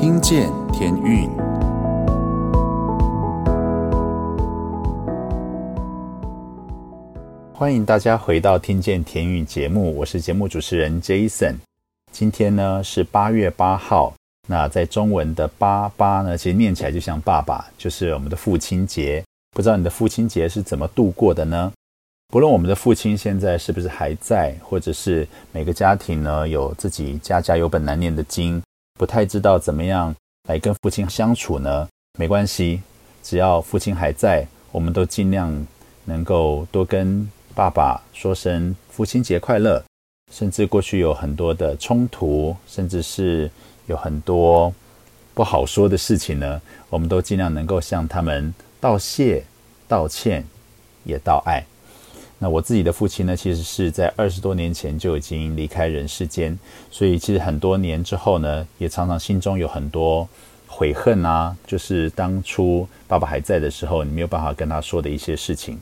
听见天运，欢迎大家回到《听见天运》节目，我是节目主持人 Jason。今天呢是八月八号，那在中文的八八呢，其实念起来就像爸爸，就是我们的父亲节。不知道你的父亲节是怎么度过的呢？不论我们的父亲现在是不是还在，或者是每个家庭呢有自己家家有本难念的经，不太知道怎么样来跟父亲相处呢？没关系，只要父亲还在，我们都尽量能够多跟爸爸说声父亲节快乐。甚至过去有很多的冲突，甚至是有很多不好说的事情呢，我们都尽量能够向他们道谢、道歉，也道爱。那我自己的父亲呢，其实是在二十多年前就已经离开人世间，所以其实很多年之后呢，也常常心中有很多悔恨啊，就是当初爸爸还在的时候，你没有办法跟他说的一些事情。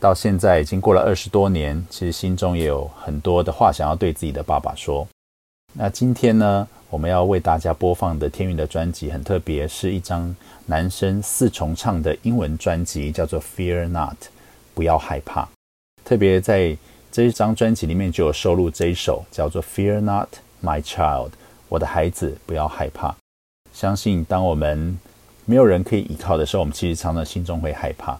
到现在已经过了二十多年，其实心中也有很多的话想要对自己的爸爸说。那今天呢，我们要为大家播放的天运的专辑很特别，是一张男生四重唱的英文专辑，叫做《Fear Not》，不要害怕。特别在这一张专辑里面就有收录这一首叫做《Fear Not, My Child》，我的孩子不要害怕。相信当我们没有人可以依靠的时候，我们其实常常心中会害怕。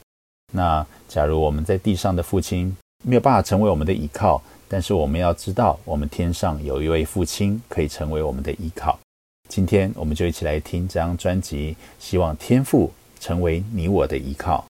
那假如我们在地上的父亲没有办法成为我们的依靠，但是我们要知道，我们天上有一位父亲可以成为我们的依靠。今天我们就一起来听这张专辑，希望天父成为你我的依靠。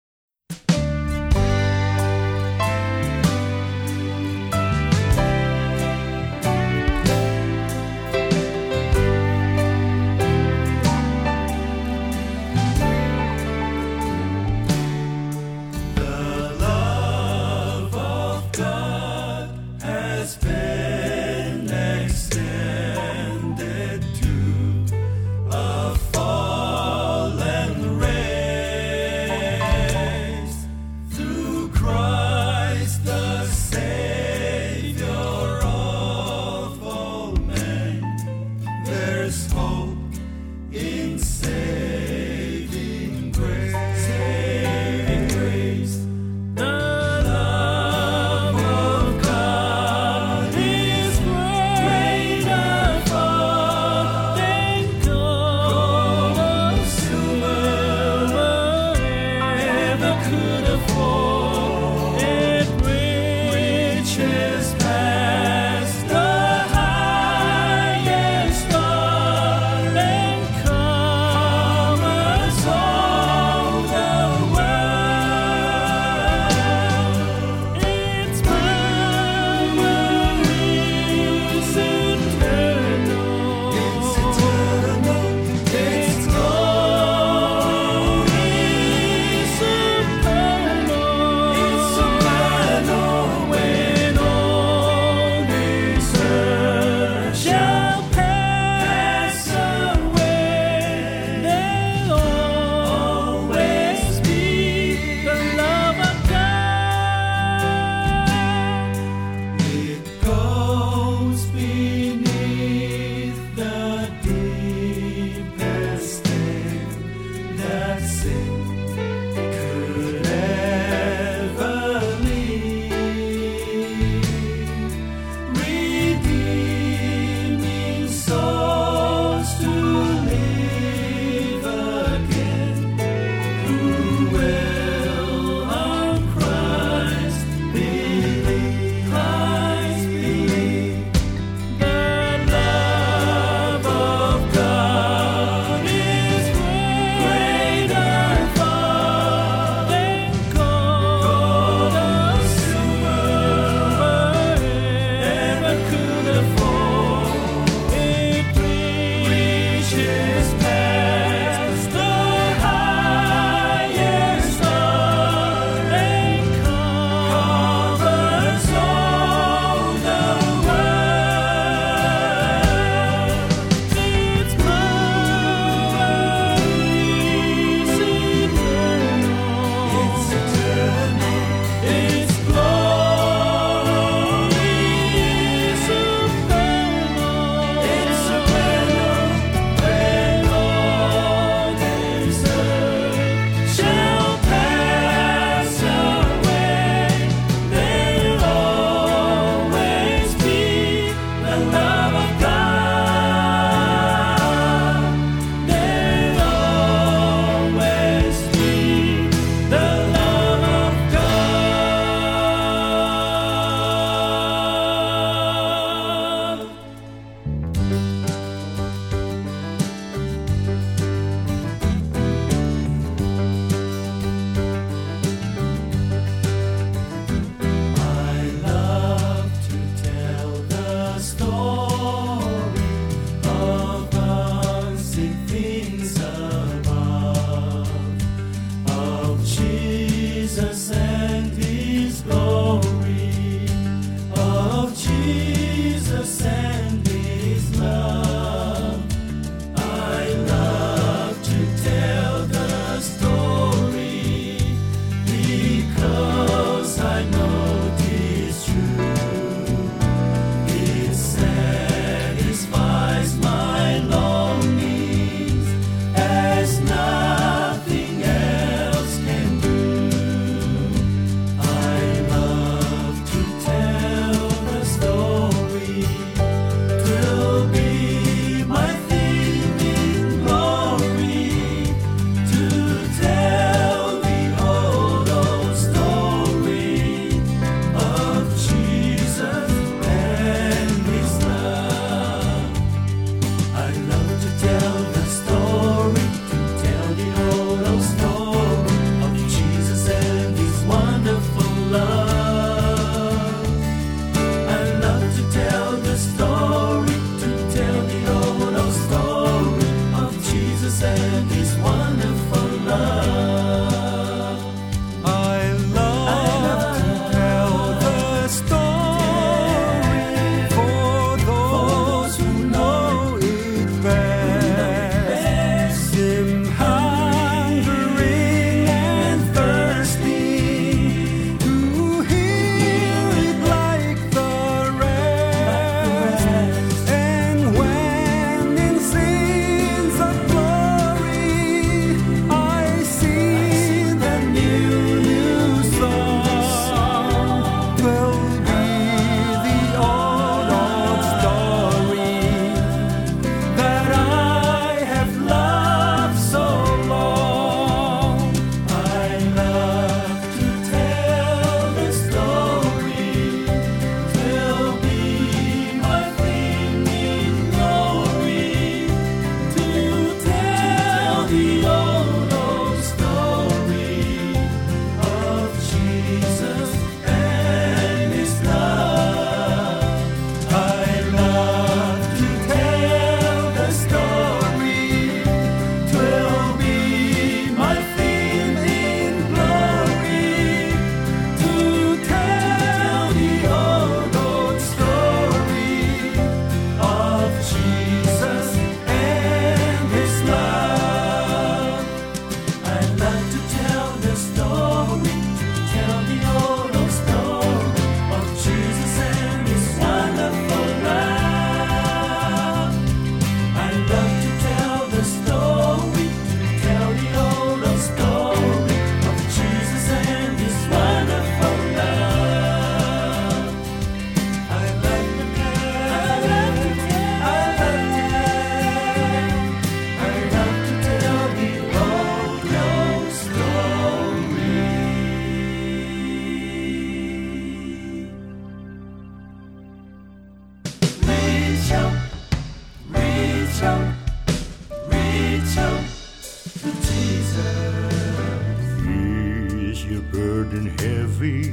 your burden heavy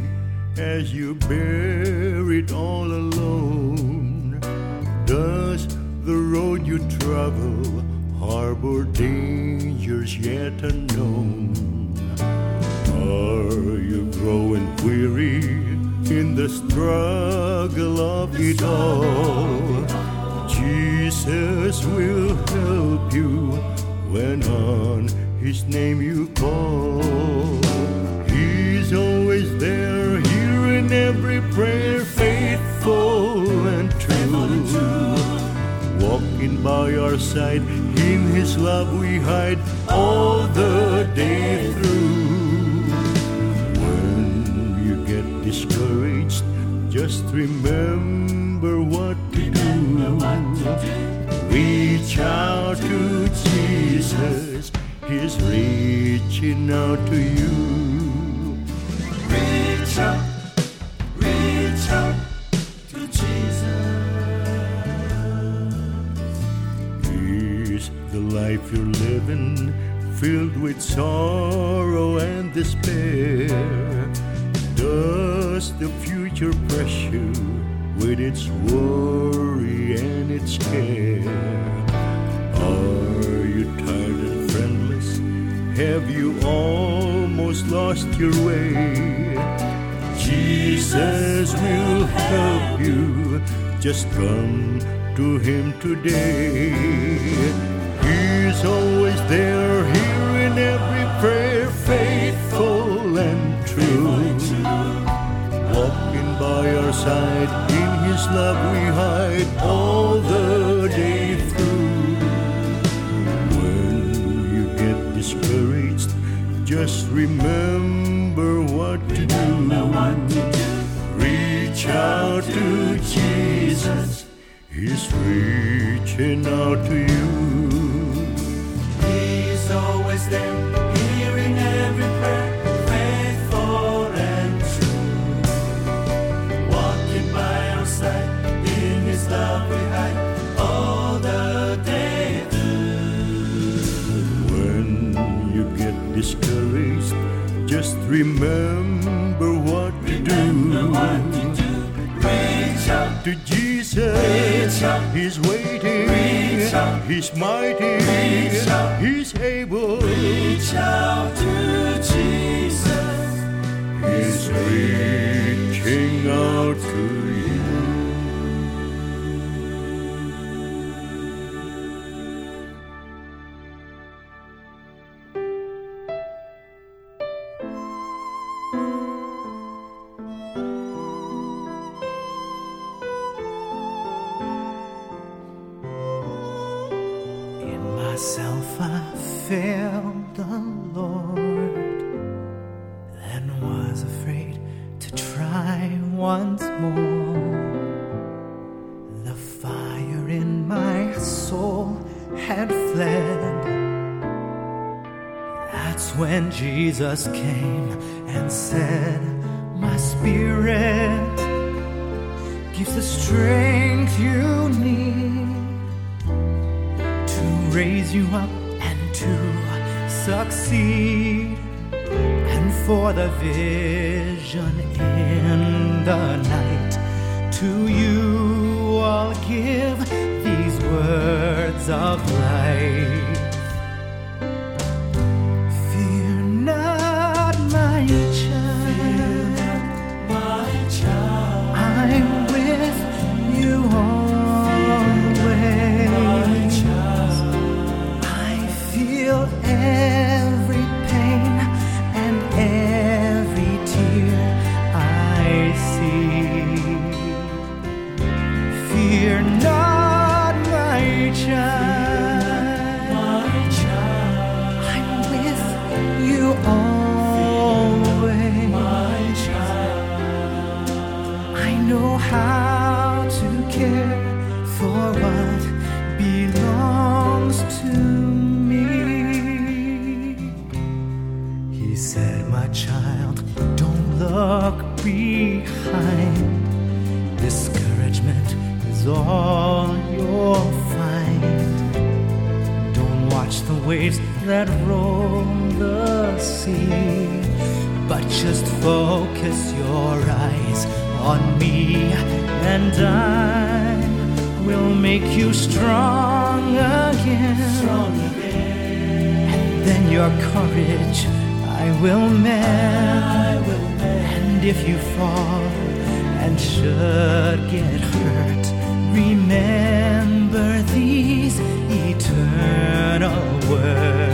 as you bear it all alone? Does the road you travel harbor dangers yet unknown? Are you growing weary in the struggle of it all? Jesus will help you when on his name you call. prayer faithful and true. Walking by our side, in His love we hide all the day through. When you get discouraged, just remember what to do. Reach out to Jesus, He's reaching out to you. Reach out. life you're living filled with sorrow and despair? Does the future press you with its worry and its care? Are you tired and friendless? Have you almost lost your way? Jesus will help you. Just come to Him today is always there, hearing every prayer, faithful and true. Walking by our side, in His love we hide all the day through. When you get discouraged, just remember what to do. Reach out to Jesus, He's reaching out to you. Waiting for the vision in the night. To you I'll give these words of light. that roam the sea. But just focus your eyes on me, and I will make you strong again. Strong again. And then your courage I will mend. And if you fall and should get hurt, remember these eternal words.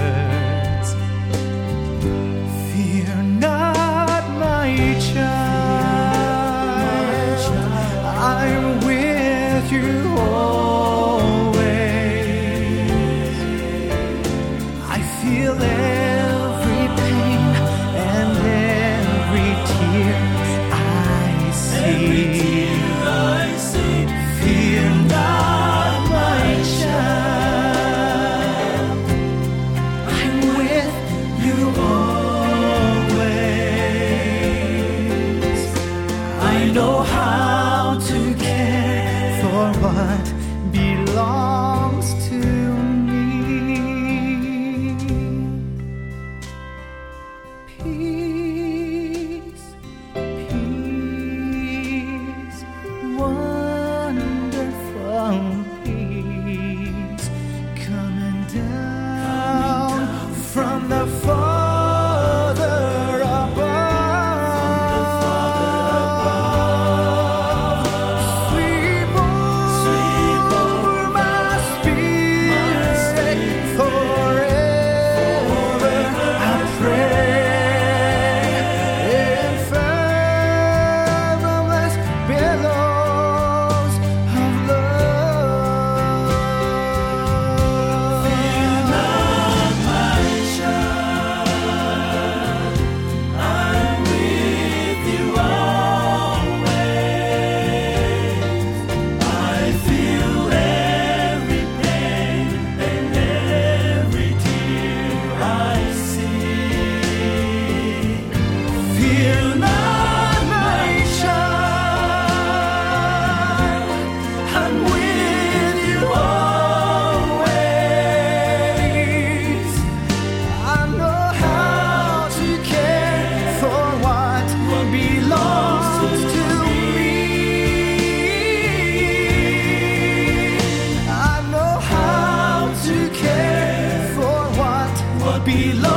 be.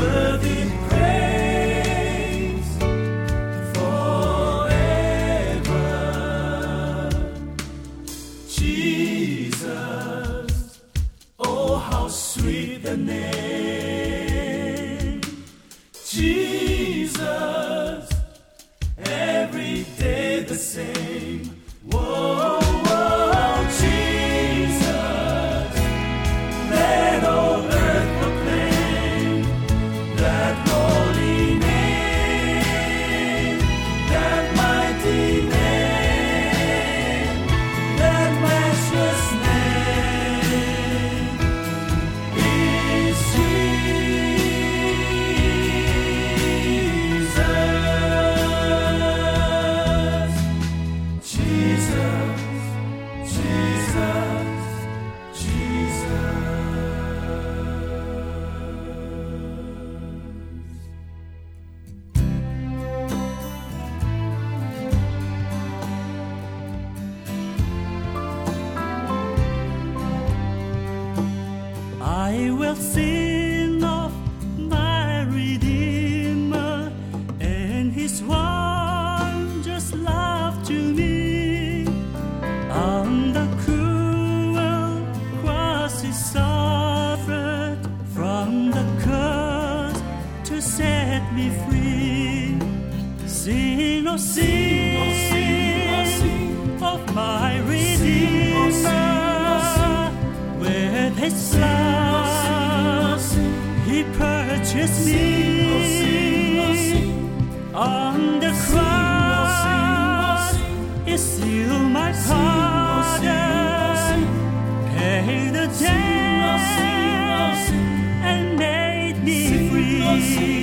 Worthy again and made me free.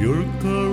Your courage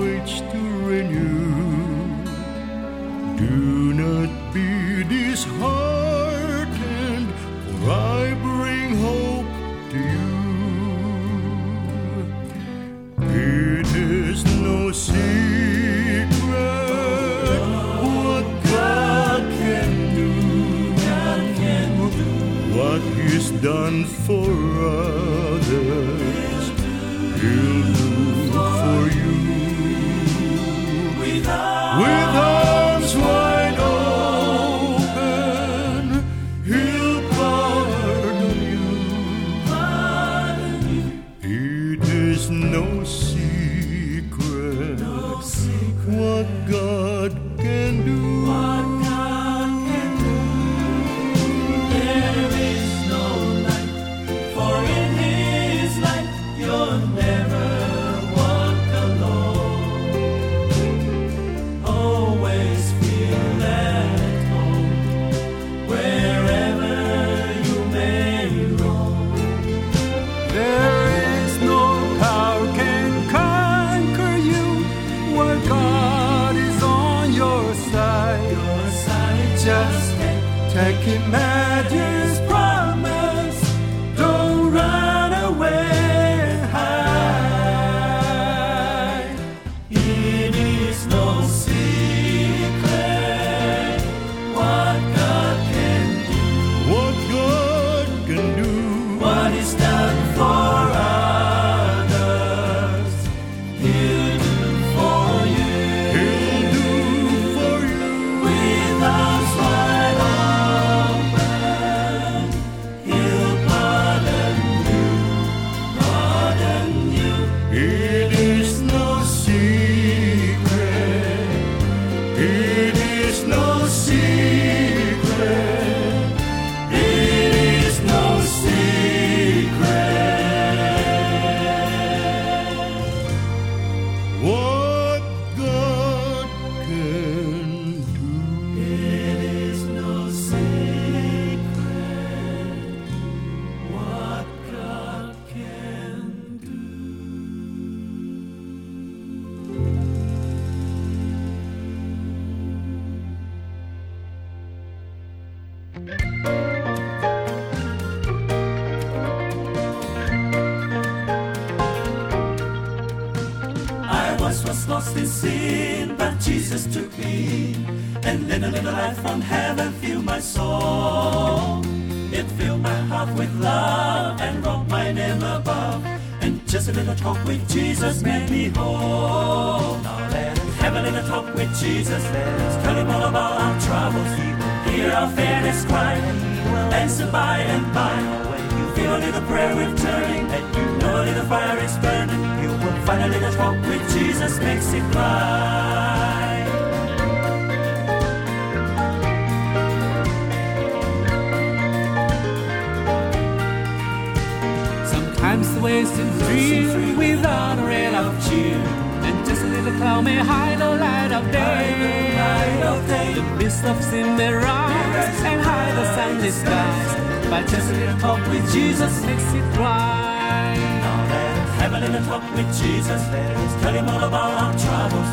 Jesus. Tell him all about our troubles.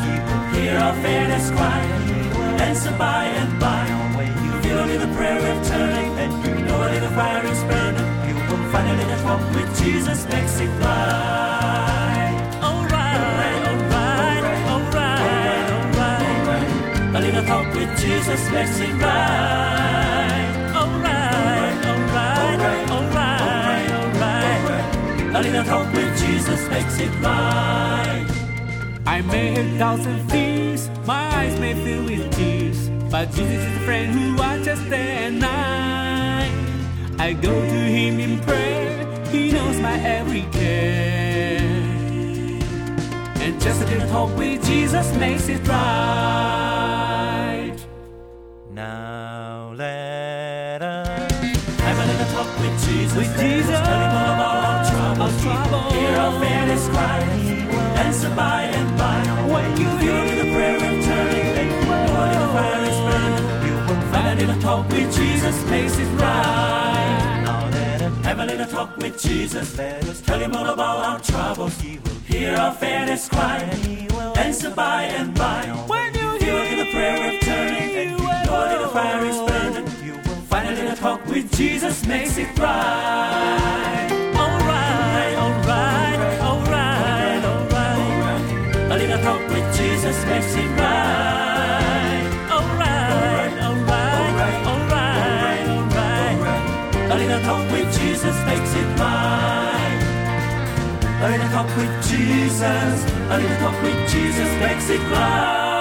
Hear our fairness cry. Will answer by and by. You feel a little prayer of turning, and you know a little fire is burning, you will find a little talk with Jesus makes it right. Alright, alright, alright, alright. A little talk with Jesus makes it right. Alright. A little talk with Jesus makes it right. I may have doubts and fears, my eyes may fill with tears, but Jesus is the friend who watches day and night. I go to Him in prayer, He knows my every care. And just a little talk with Jesus makes it right. Now let us Have a little talk with Jesus. With Jesus, hear our fairness cry. Answer by and by. When you a little prayer of turning, you know a fire is burning, you will find a little talk with Jesus makes it right. Have a little talk with Jesus. Let us tell him all about our troubles. He will hear our fairness cry. Answer by and by. When you Feel the prayer of turning, a little fire is burning. You will find a little talk with Jesus makes it right. Jesus makes it right. Alright, alright, alright, alright. A little talk with Jesus makes it right. A little talk with Jesus, a little talk with Jesus makes it right.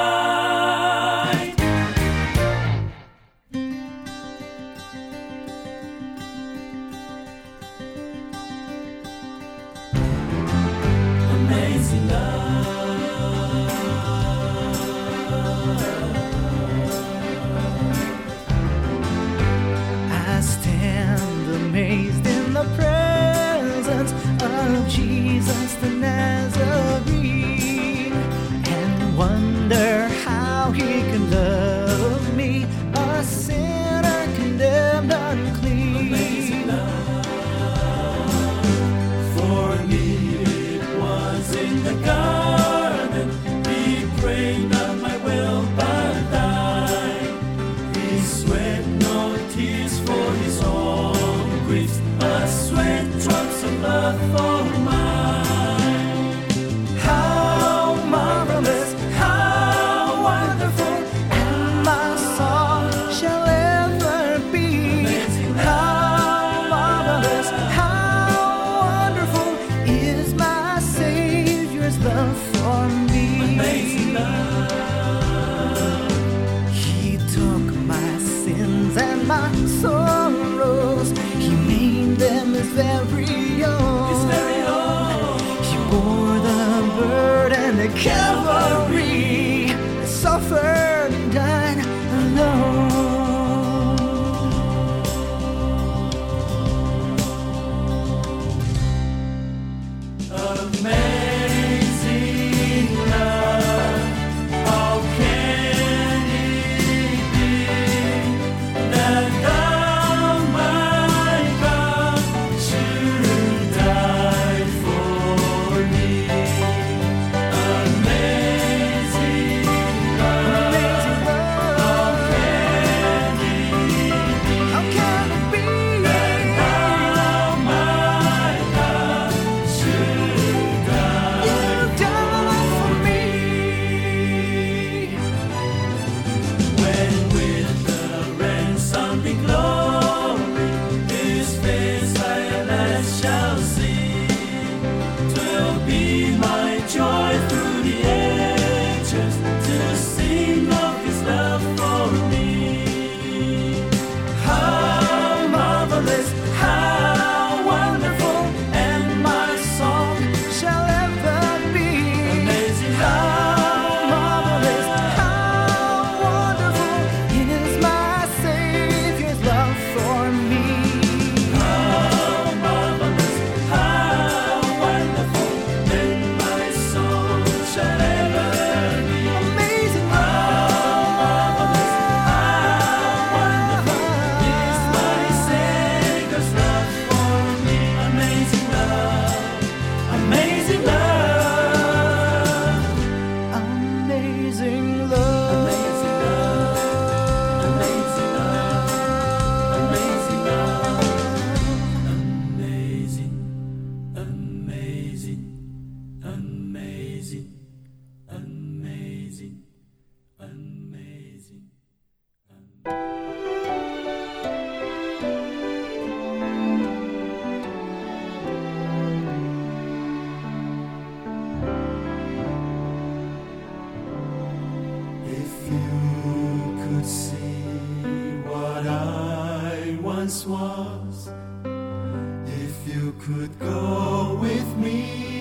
If you could go with me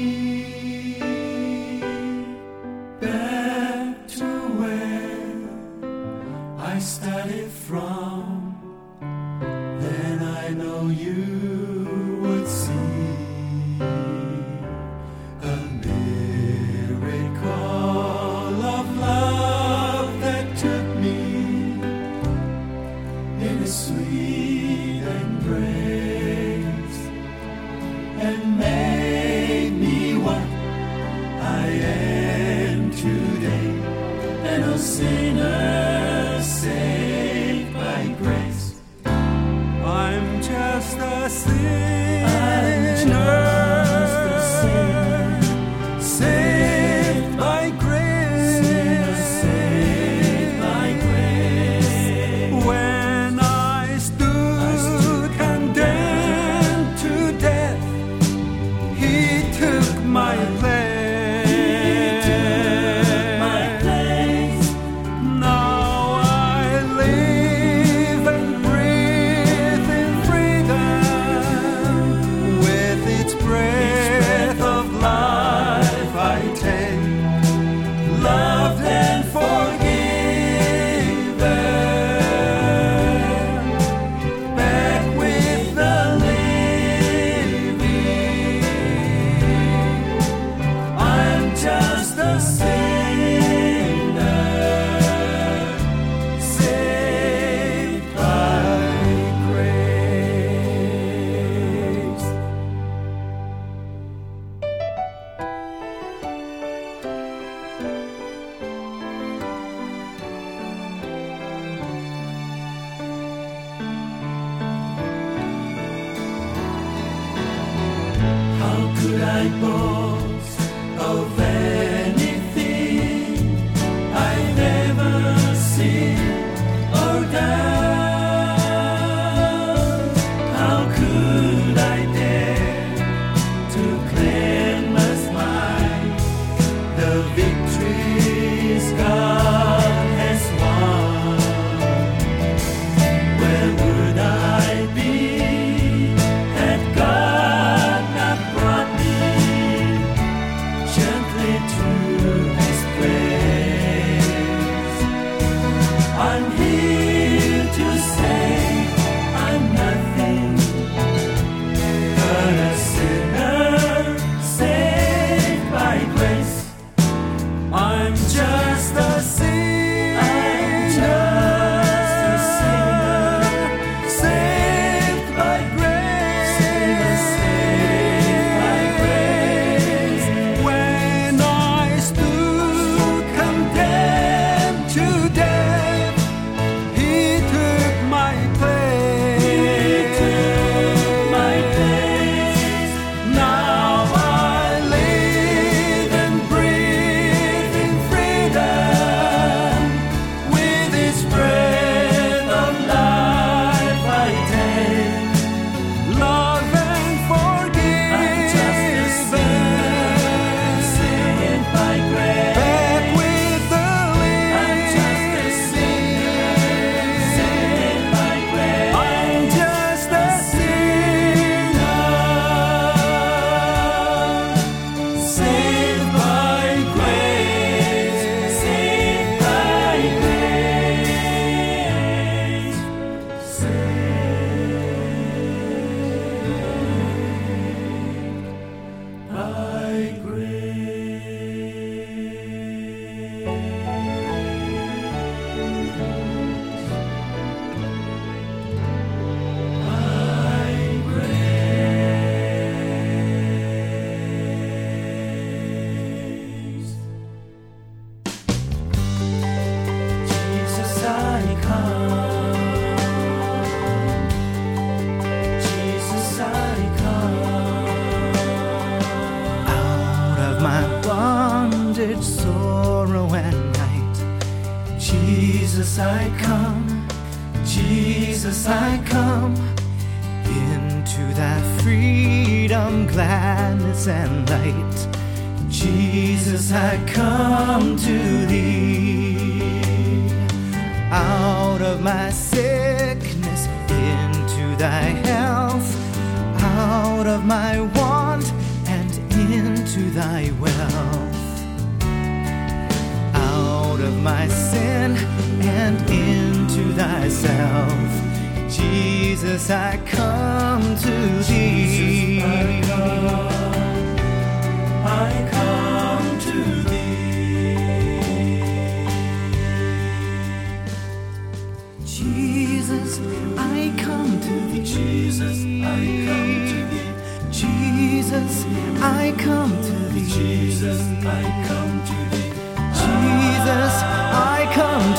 light.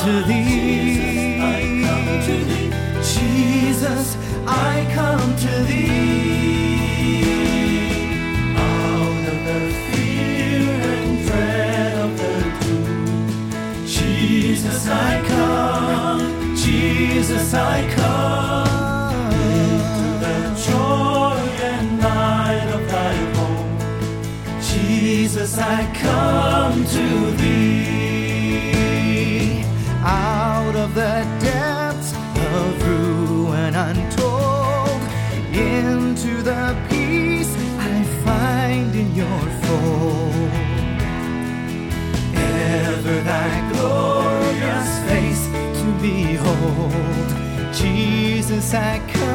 to thee. I come to thee. Jesus, I come to thee. Out of the fear and dread of the. Jesus, I come. Jesus, I come. Into the joy and light of thy home. Jesus, I come. Jesus I come.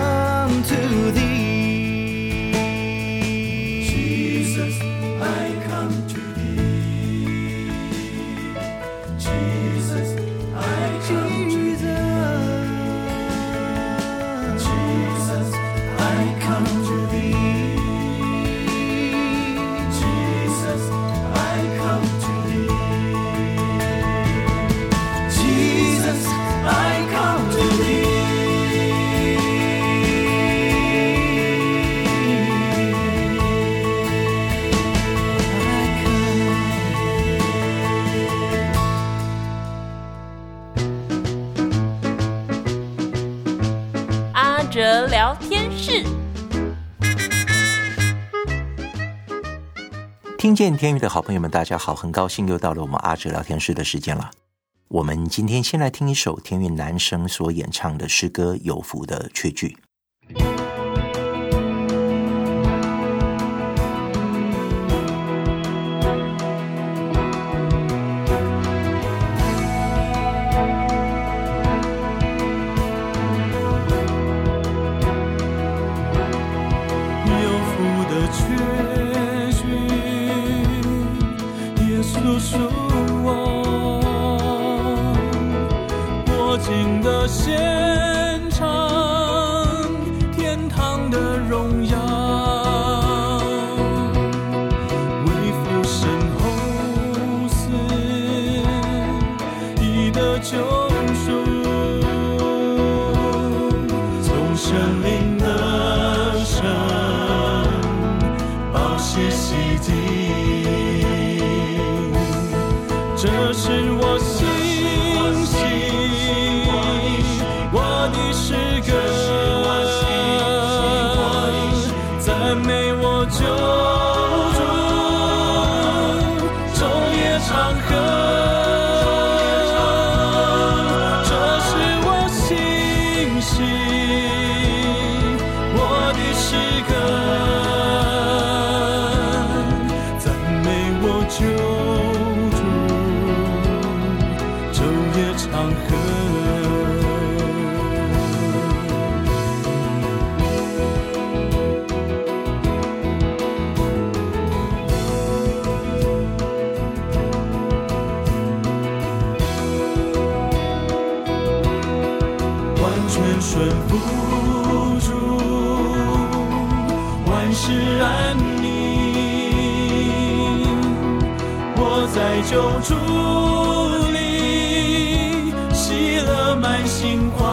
听见天宇的好朋友们，大家好，很高兴又到了我们阿哲聊天室的时间了。我们今天先来听一首天韵男生所演唱的诗歌《有福的缺句》。星光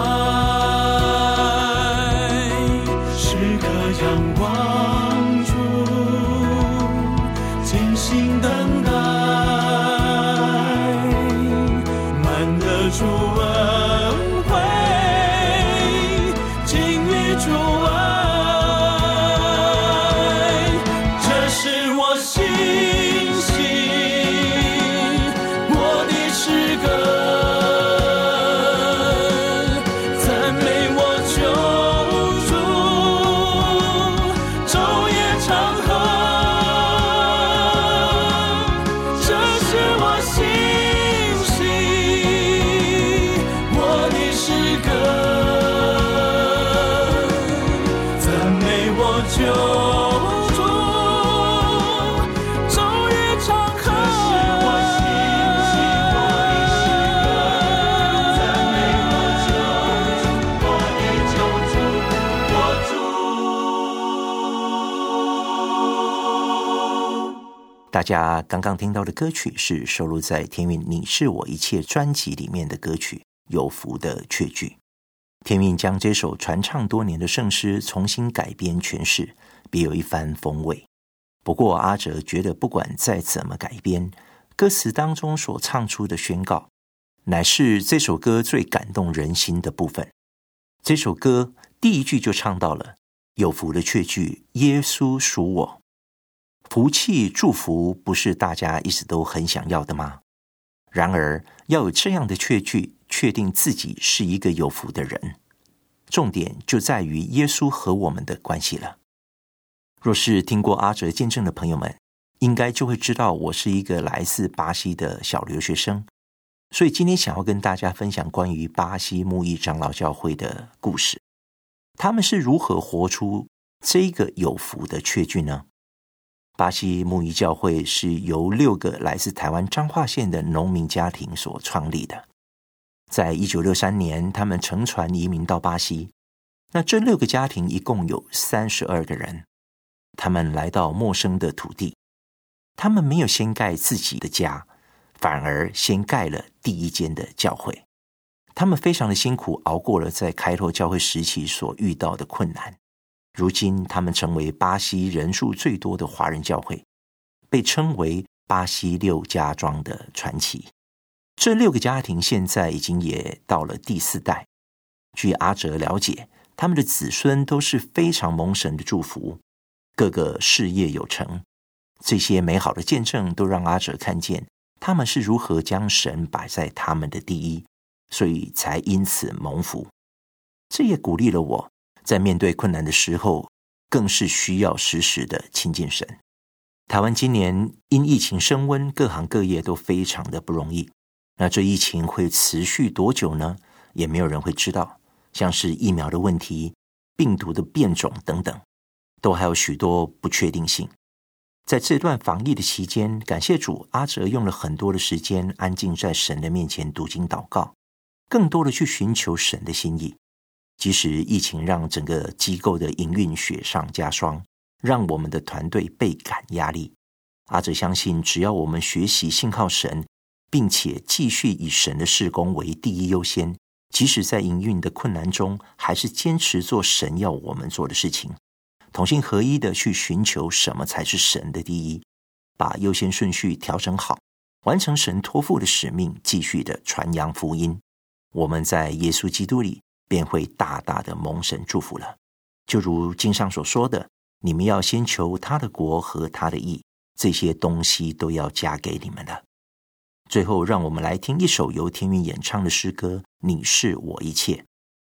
家刚刚听到的歌曲是收录在天韵《你是我一切》专辑里面的歌曲《有福的确据》。天韵将这首传唱多年的圣诗重新改编诠释，别有一番风味。不过阿哲觉得，不管再怎么改编，歌词当中所唱出的宣告，乃是这首歌最感动人心的部分。这首歌第一句就唱到了“有福的确句，耶稣属我”。福气祝福不是大家一直都很想要的吗？然而，要有这样的确据，确定自己是一个有福的人，重点就在于耶稣和我们的关系了。若是听过阿哲见证的朋友们，应该就会知道我是一个来自巴西的小留学生，所以今天想要跟大家分享关于巴西木易长老教会的故事，他们是如何活出这个有福的确据呢？巴西牧义教会是由六个来自台湾彰化县的农民家庭所创立的。在一九六三年，他们乘船移民到巴西。那这六个家庭一共有三十二个人。他们来到陌生的土地，他们没有先盖自己的家，反而先盖了第一间的教会。他们非常的辛苦，熬过了在开拓教会时期所遇到的困难。如今，他们成为巴西人数最多的华人教会，被称为巴西六家庄的传奇。这六个家庭现在已经也到了第四代。据阿哲了解，他们的子孙都是非常蒙神的祝福，个个事业有成，这些美好的见证都让阿哲看见他们是如何将神摆在他们的第一，所以才因此蒙福。这也鼓励了我在面对困难的时候，更是需要时时的亲近神。台湾今年因疫情升温，各行各业都非常的不容易。那这疫情会持续多久呢？也没有人会知道。像是疫苗的问题、病毒的变种等等，都还有许多不确定性。在这段防疫的期间，感谢主，阿哲用了很多的时间安静在神的面前读经祷告，更多的去寻求神的心意。即使疫情让整个机构的营运雪上加霜。让我们的团队倍感压力。阿哲相信，只要我们学习信靠神，并且继续以神的事工为第一优先，即使在营运的困难中，还是坚持做神要我们做的事情，同心合一的去寻求什么才是神的第一，把优先顺序调整好，完成神托付的使命，继续的传扬福音。我们在耶稣基督里便会大大的蒙神祝福了。就如经上所说的。你们要先求他的国和他的义，这些东西都要加给你们的。最后，让我们来听一首由天韵演唱的诗歌《你是我一切》，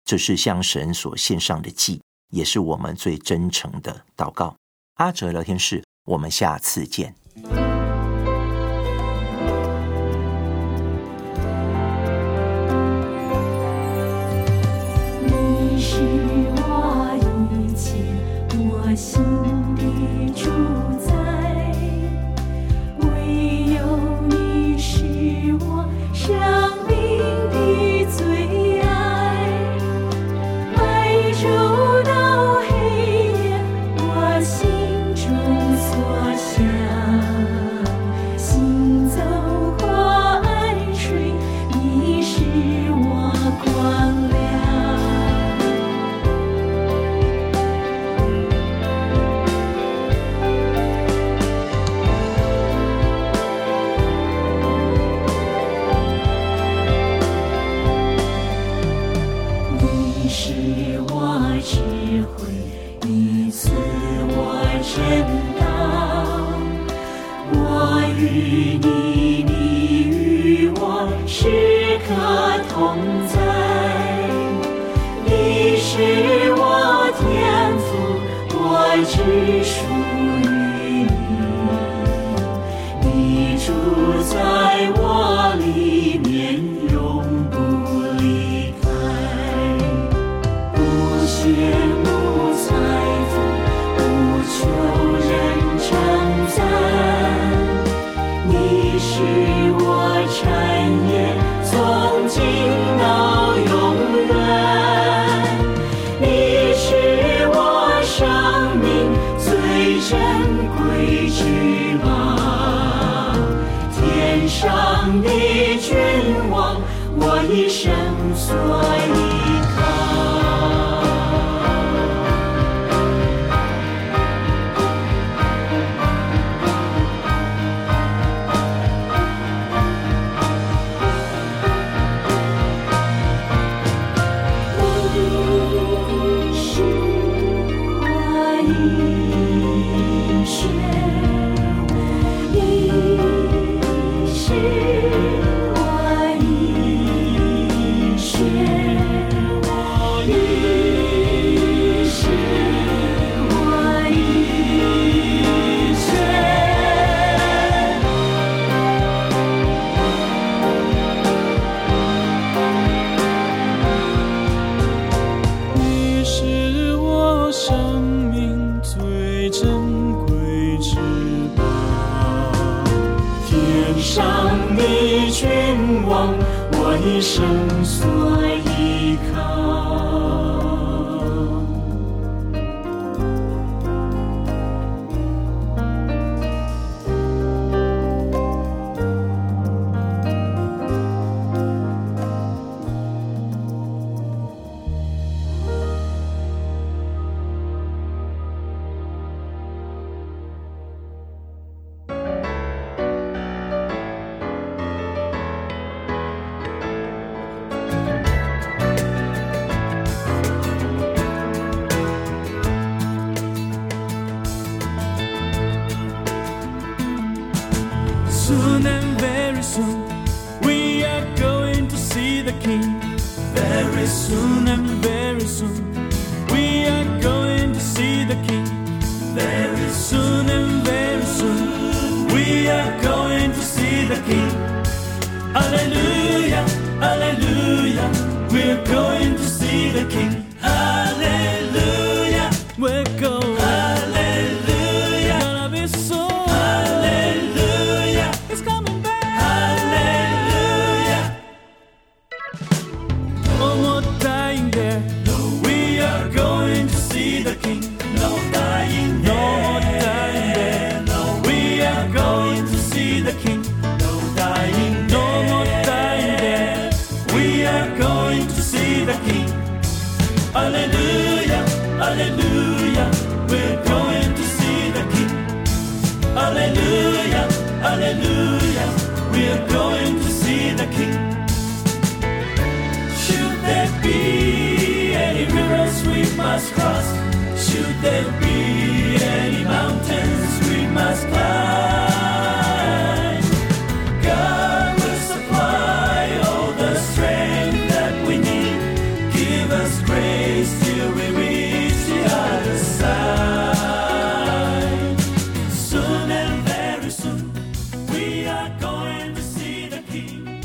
这是向神所献上的祭，也是我们最真诚的祷告。阿哲聊天室，我们下次见。真道。我与你，你与我时刻同在。你是我天赋，我只属